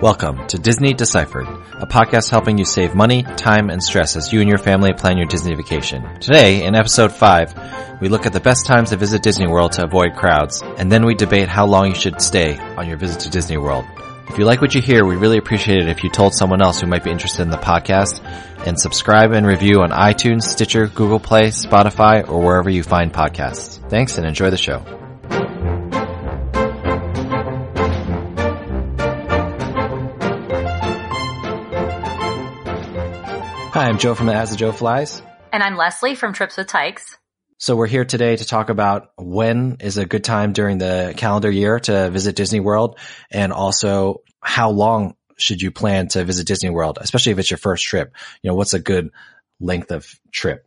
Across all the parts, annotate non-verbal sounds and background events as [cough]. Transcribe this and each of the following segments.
Welcome to Disney Deciphered, a podcast helping you save money, time, and stress as you and your family plan your Disney vacation. Today, in episode 5, we look at the best times to visit Disney World to avoid crowds, and then we debate how long you should stay on your visit to Disney World. If you like what you hear, we really appreciate it if you told someone else who might be interested in the podcast and subscribe and review on iTunes, Stitcher, Google Play, Spotify, or wherever you find podcasts. Thanks and enjoy the show. Hi, I'm Joe from the As the Joe Flies. And I'm Leslie from Trips with Tykes. So we're here today to talk about when is a good time during the calendar year to visit Disney World and also how long should you plan to visit Disney World, especially if it's your first trip? You know, what's a good length of trip?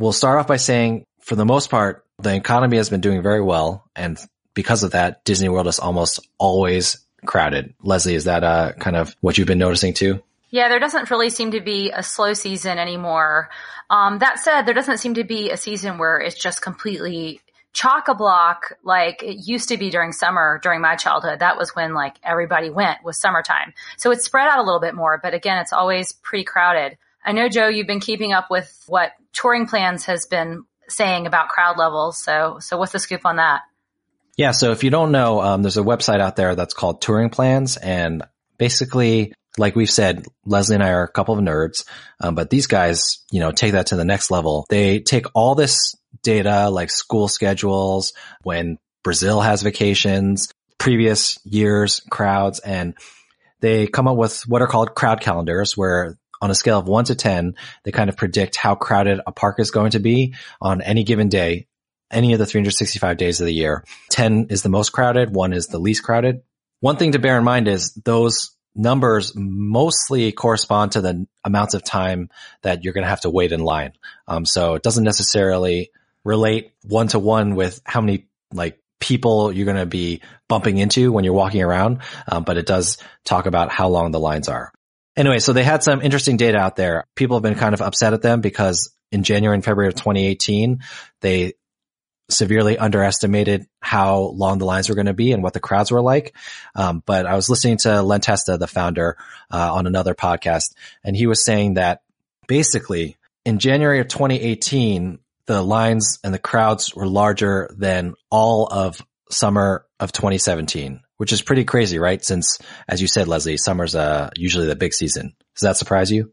We'll start off by saying for the most part, the economy has been doing very well. And because of that, Disney World is almost always crowded. Leslie, is that uh, kind of what you've been noticing too? Yeah, there doesn't really seem to be a slow season anymore. Um, that said, there doesn't seem to be a season where it's just completely chock a block like it used to be during summer during my childhood. That was when like everybody went was summertime. So it's spread out a little bit more, but again, it's always pretty crowded. I know Joe, you've been keeping up with what touring plans has been saying about crowd levels. So, so what's the scoop on that? Yeah. So if you don't know, um, there's a website out there that's called touring plans and basically like we've said, Leslie and I are a couple of nerds, um, but these guys, you know, take that to the next level. They take all this data, like school schedules, when Brazil has vacations, previous years, crowds, and they come up with what are called crowd calendars where on a scale of one to 10, they kind of predict how crowded a park is going to be on any given day, any of the 365 days of the year. 10 is the most crowded. One is the least crowded. One thing to bear in mind is those numbers mostly correspond to the amounts of time that you're going to have to wait in line. Um, so it doesn't necessarily relate one to one with how many like people you're going to be bumping into when you're walking around. Um, but it does talk about how long the lines are. Anyway, so they had some interesting data out there. People have been kind of upset at them because in January and February of 2018, they severely underestimated how long the lines were going to be and what the crowds were like. Um, but I was listening to Len Testa, the founder, uh, on another podcast, and he was saying that basically in January of 2018, the lines and the crowds were larger than all of summer of 2017, which is pretty crazy, right? Since, as you said, Leslie, summer's uh, usually the big season. Does that surprise you?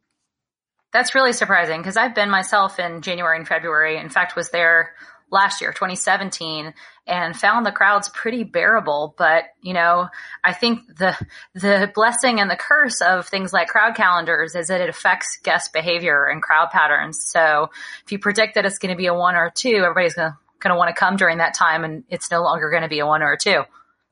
That's really surprising because I've been myself in January and February. In fact, was there last year, 2017, and found the crowds pretty bearable. But, you know, I think the, the blessing and the curse of things like crowd calendars is that it affects guest behavior and crowd patterns. So if you predict that it's going to be a one or a two, everybody's going to, want to come during that time and it's no longer going to be a one or a two.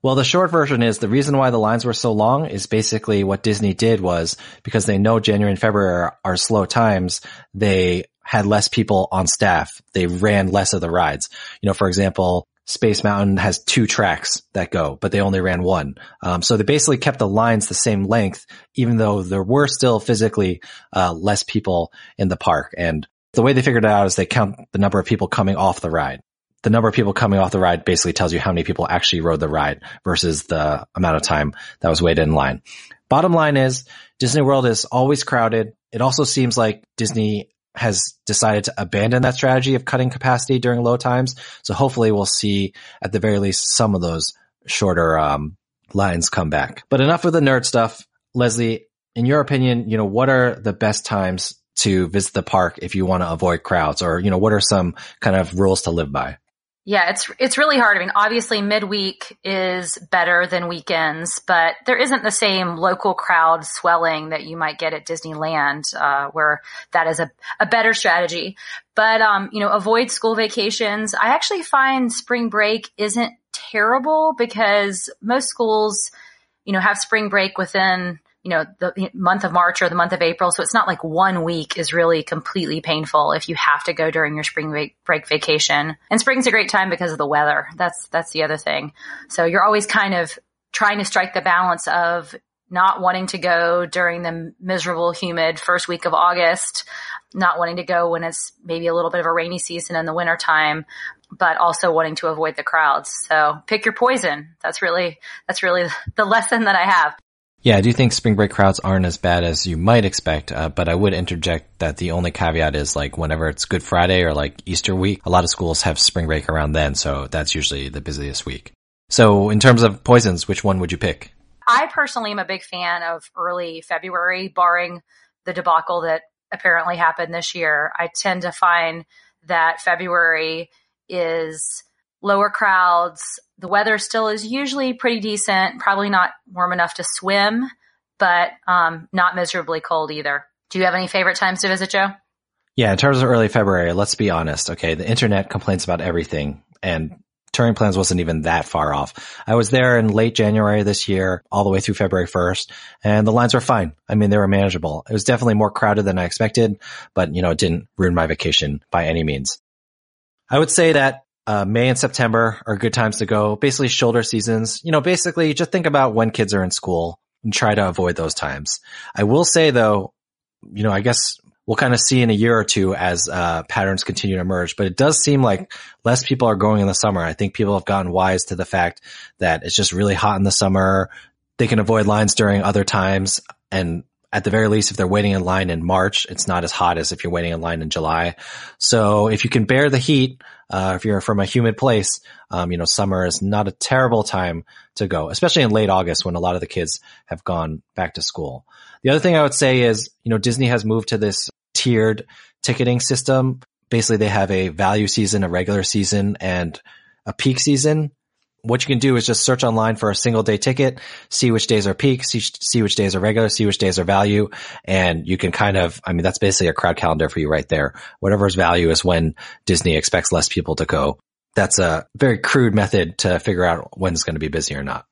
Well, the short version is the reason why the lines were so long is basically what Disney did was because they know January and February are, are slow times. They had less people on staff. They ran less of the rides. You know, for example, Space Mountain has two tracks that go, but they only ran one. Um, so they basically kept the lines the same length, even though there were still physically uh, less people in the park. And the way they figured it out is they count the number of people coming off the ride. The number of people coming off the ride basically tells you how many people actually rode the ride versus the amount of time that was waited in line. Bottom line is Disney World is always crowded. It also seems like Disney has decided to abandon that strategy of cutting capacity during low times. So hopefully we'll see at the very least some of those shorter um, lines come back. But enough of the nerd stuff. Leslie, in your opinion, you know, what are the best times to visit the park if you want to avoid crowds or, you know, what are some kind of rules to live by? Yeah, it's it's really hard. I mean, obviously midweek is better than weekends, but there isn't the same local crowd swelling that you might get at Disneyland, uh, where that is a, a better strategy. But um, you know, avoid school vacations. I actually find spring break isn't terrible because most schools, you know, have spring break within you know, the month of March or the month of April. So it's not like one week is really completely painful if you have to go during your spring break vacation. And spring's a great time because of the weather. That's, that's the other thing. So you're always kind of trying to strike the balance of not wanting to go during the miserable, humid first week of August, not wanting to go when it's maybe a little bit of a rainy season in the wintertime, but also wanting to avoid the crowds. So pick your poison. That's really, that's really the lesson that I have. Yeah, I do think spring break crowds aren't as bad as you might expect, uh, but I would interject that the only caveat is like whenever it's Good Friday or like Easter week, a lot of schools have spring break around then, so that's usually the busiest week. So in terms of poisons, which one would you pick? I personally am a big fan of early February, barring the debacle that apparently happened this year. I tend to find that February is lower crowds. The weather still is usually pretty decent, probably not warm enough to swim, but um, not miserably cold either. Do you have any favorite times to visit, Joe? Yeah, in terms of early February, let's be honest. Okay, the internet complains about everything, and touring plans wasn't even that far off. I was there in late January this year, all the way through February 1st, and the lines were fine. I mean, they were manageable. It was definitely more crowded than I expected, but you know, it didn't ruin my vacation by any means. I would say that uh, May and September are good times to go. Basically shoulder seasons. You know, basically just think about when kids are in school and try to avoid those times. I will say though, you know, I guess we'll kind of see in a year or two as uh, patterns continue to emerge. But it does seem like less people are going in the summer. I think people have gotten wise to the fact that it's just really hot in the summer. They can avoid lines during other times. And at the very least, if they're waiting in line in March, it's not as hot as if you're waiting in line in July. So if you can bear the heat, uh, if you're from a humid place, um, you know, summer is not a terrible time to go, especially in late August when a lot of the kids have gone back to school. The other thing I would say is, you know, Disney has moved to this tiered ticketing system. Basically, they have a value season, a regular season, and a peak season what you can do is just search online for a single day ticket, see which days are peak, see, see which days are regular, see which days are value. And you can kind of, I mean, that's basically a crowd calendar for you right there. Whatever's value is when Disney expects less people to go. That's a very crude method to figure out when it's going to be busy or not.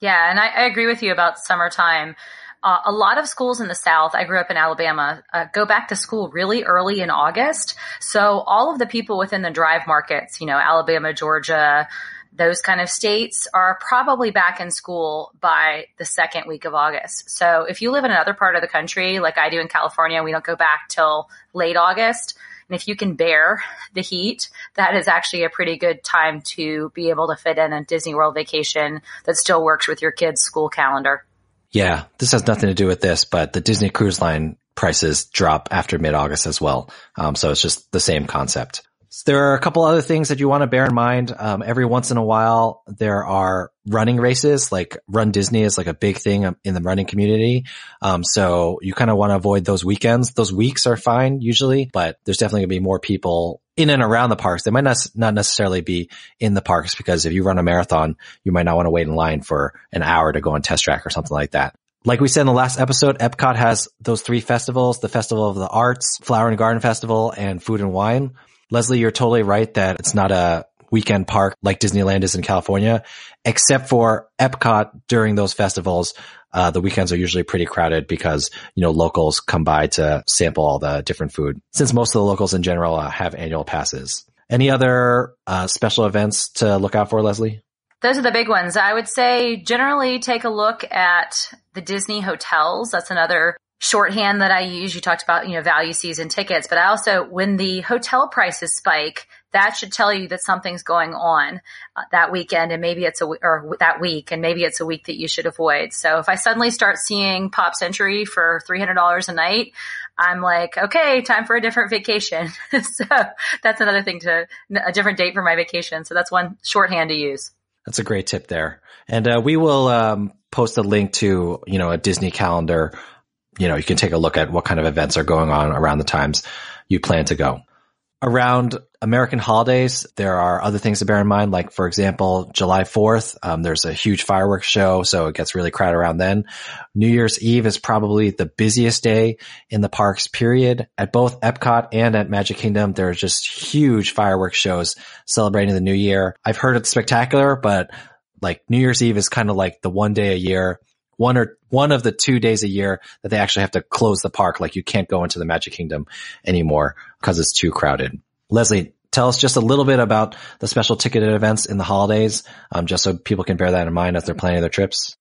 Yeah. And I, I agree with you about summertime. Uh, a lot of schools in the South, I grew up in Alabama, uh, go back to school really early in August. So all of the people within the drive markets, you know, Alabama, Georgia, those kind of states are probably back in school by the second week of August. So if you live in another part of the country, like I do in California, we don't go back till late August. And if you can bear the heat, that is actually a pretty good time to be able to fit in a Disney World vacation that still works with your kids' school calendar. Yeah, this has nothing to do with this, but the Disney Cruise Line prices drop after mid August as well. Um, so it's just the same concept. There are a couple other things that you want to bear in mind. Um, every once in a while, there are running races, like Run Disney is like a big thing in the running community. Um, so you kind of want to avoid those weekends. Those weeks are fine usually, but there's definitely gonna be more people in and around the parks. They might not, not necessarily be in the parks because if you run a marathon, you might not want to wait in line for an hour to go on test track or something like that. Like we said in the last episode, Epcot has those three festivals, the Festival of the Arts, Flower and Garden Festival, and Food and Wine. Leslie, you're totally right that it's not a weekend park like Disneyland is in California, except for Epcot during those festivals. Uh, the weekends are usually pretty crowded because, you know, locals come by to sample all the different food since most of the locals in general uh, have annual passes. Any other uh, special events to look out for, Leslie? Those are the big ones. I would say generally take a look at the Disney hotels. That's another shorthand that I use. You talked about, you know, value season tickets, but I also, when the hotel prices spike, that should tell you that something's going on uh, that weekend and maybe it's a, or that week and maybe it's a week that you should avoid. So if I suddenly start seeing Pop Century for $300 a night, I'm like, okay, time for a different vacation. [laughs] so that's another thing to, a different date for my vacation. So that's one shorthand to use. That's a great tip there. And uh, we will um, post a link to, you know, a Disney calendar you know, you can take a look at what kind of events are going on around the times you plan to go. around American holidays, there are other things to bear in mind. Like, for example, July 4th, um, there's a huge fireworks show. So it gets really crowded around then. New Year's Eve is probably the busiest day in the parks period. At both Epcot and at Magic Kingdom, there are just huge fireworks shows celebrating the new year. I've heard it's spectacular, but like New Year's Eve is kind of like the one day a year one or one of the two days a year that they actually have to close the park. Like you can't go into the Magic Kingdom anymore because it's too crowded. Leslie, tell us just a little bit about the special ticketed events in the holidays, um, just so people can bear that in mind as they're planning their trips.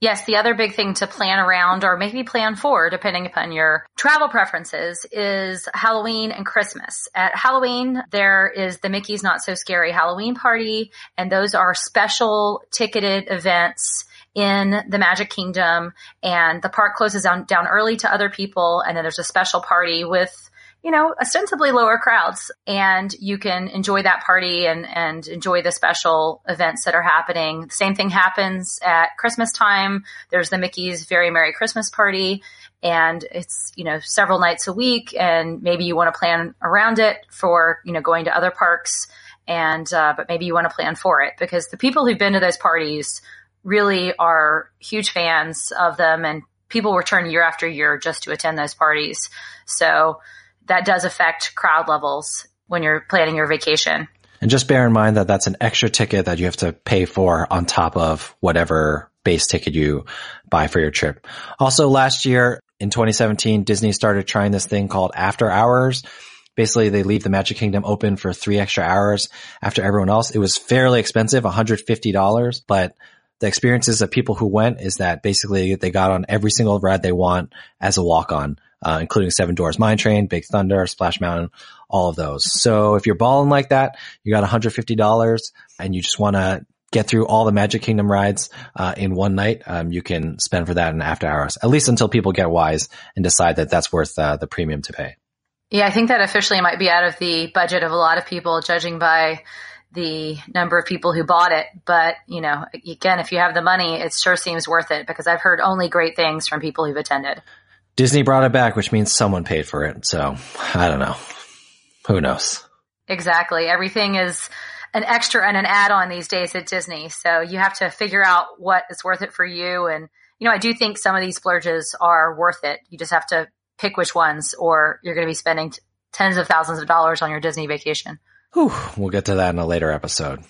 Yes, the other big thing to plan around or maybe plan for, depending upon your travel preferences, is Halloween and Christmas. At Halloween, there is the Mickey's Not So Scary Halloween Party, and those are special ticketed events in the Magic Kingdom and the park closes down, down early to other people. And then there's a special party with, you know, ostensibly lower crowds and you can enjoy that party and, and enjoy the special events that are happening. The same thing happens at Christmas time. There's the Mickey's Very Merry Christmas party and it's, you know, several nights a week and maybe you want to plan around it for, you know, going to other parks and, uh, but maybe you want to plan for it because the people who've been to those parties really are huge fans of them and people return year after year just to attend those parties. So that does affect crowd levels when you're planning your vacation. And just bear in mind that that's an extra ticket that you have to pay for on top of whatever base ticket you buy for your trip. Also last year in 2017, Disney started trying this thing called after hours. Basically, they leave the Magic Kingdom open for three extra hours after everyone else. It was fairly expensive, $150, but the experiences of people who went is that basically they got on every single ride they want as a walk on, uh, including Seven Dwarfs Mine Train, Big Thunder, Splash Mountain, all of those. So if you're balling like that, you got $150 and you just want to get through all the Magic Kingdom rides uh, in one night, um, you can spend for that in after hours, at least until people get wise and decide that that's worth uh, the premium to pay. Yeah, I think that officially might be out of the budget of a lot of people, judging by the number of people who bought it. But, you know, again, if you have the money, it sure seems worth it because I've heard only great things from people who've attended. Disney brought it back, which means someone paid for it. So I don't know. Who knows? Exactly. Everything is an extra and an add on these days at Disney. So you have to figure out what is worth it for you. And, you know, I do think some of these splurges are worth it. You just have to pick which ones or you're going to be spending t- tens of thousands of dollars on your Disney vacation. Whew, we'll get to that in a later episode.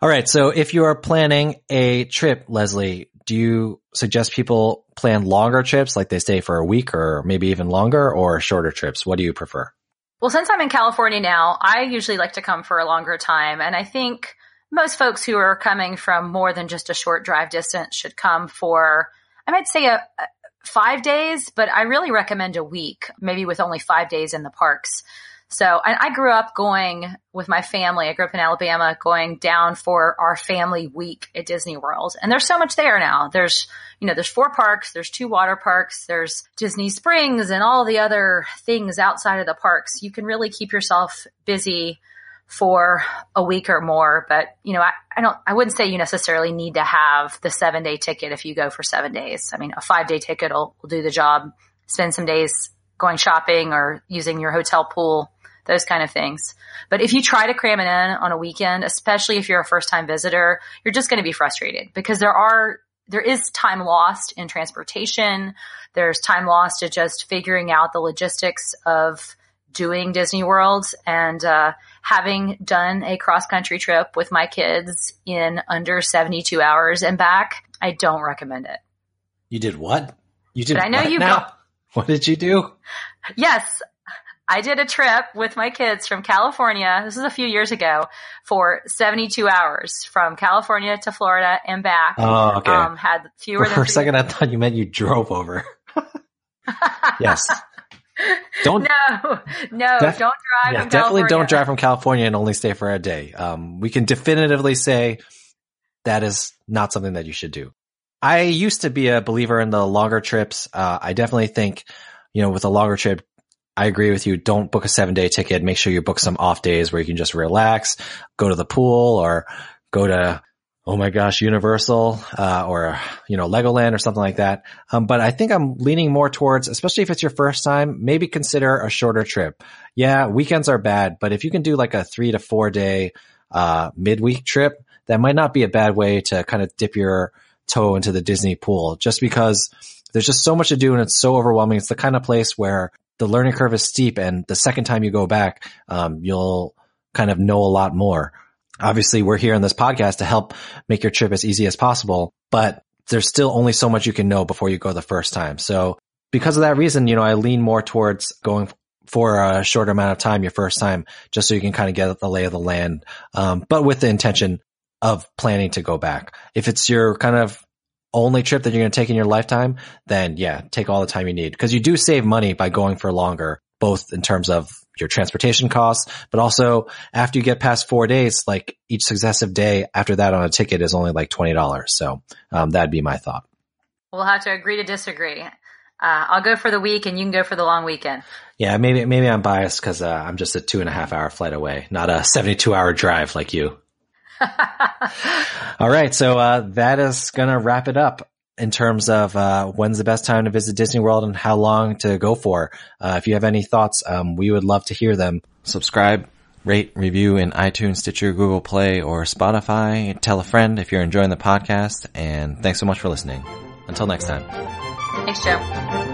All right. So if you are planning a trip, Leslie, do you suggest people plan longer trips, like they stay for a week or maybe even longer or shorter trips? What do you prefer? Well, since I'm in California now, I usually like to come for a longer time. And I think most folks who are coming from more than just a short drive distance should come for, I might say a, a five days, but I really recommend a week, maybe with only five days in the parks. So I, I grew up going with my family. I grew up in Alabama going down for our family week at Disney World. And there's so much there now. There's, you know, there's four parks, there's two water parks, there's Disney Springs and all the other things outside of the parks. You can really keep yourself busy for a week or more. But, you know, I, I don't, I wouldn't say you necessarily need to have the seven day ticket if you go for seven days. I mean, a five day ticket will, will do the job. Spend some days going shopping or using your hotel pool those kind of things. But if you try to cram it in on a weekend, especially if you're a first time visitor, you're just going to be frustrated because there are, there is time lost in transportation. There's time lost to just figuring out the logistics of doing Disney World and, uh, having done a cross country trip with my kids in under 72 hours and back, I don't recommend it. You did what? You did but I know you now? Go- what did you do? Yes, I did a trip with my kids from California. This was a few years ago for 72 hours from California to Florida and back. Oh, okay. Um, had fewer for, for a second. I thought you meant you drove over. [laughs] yes. Don't no no def- don't drive. Yeah, definitely don't drive from California and only stay for a day. Um, we can definitively say that is not something that you should do. I used to be a believer in the longer trips. Uh, I definitely think, you know, with a longer trip, I agree with you. Don't book a seven day ticket. Make sure you book some off days where you can just relax, go to the pool or go to oh my gosh, Universal, uh, or, you know, Legoland or something like that. Um, but I think I'm leaning more towards, especially if it's your first time, maybe consider a shorter trip. Yeah, weekends are bad, but if you can do like a three to four day, uh, midweek trip, that might not be a bad way to kind of dip your toe into the Disney pool just because there's just so much to do and it's so overwhelming. It's the kind of place where the learning curve is steep and the second time you go back, um, you'll kind of know a lot more obviously we're here on this podcast to help make your trip as easy as possible, but there's still only so much you can know before you go the first time. So because of that reason, you know, I lean more towards going for a shorter amount of time your first time, just so you can kind of get the lay of the land, um, but with the intention of planning to go back. If it's your kind of only trip that you're going to take in your lifetime, then yeah, take all the time you need because you do save money by going for longer, both in terms of your transportation costs, but also after you get past four days, like each successive day after that on a ticket is only like $20. So, um, that'd be my thought. We'll have to agree to disagree. Uh, I'll go for the week and you can go for the long weekend. Yeah, maybe, maybe I'm biased because, uh, I'm just a two and a half hour flight away, not a 72 hour drive like you. [laughs] All right. So, uh, that is going to wrap it up in terms of uh, when's the best time to visit Disney World and how long to go for. Uh, if you have any thoughts, um, we would love to hear them. Subscribe, rate, review in iTunes, Stitcher, Google Play, or Spotify. Tell a friend if you're enjoying the podcast. And thanks so much for listening. Until next time. Thanks, Joe.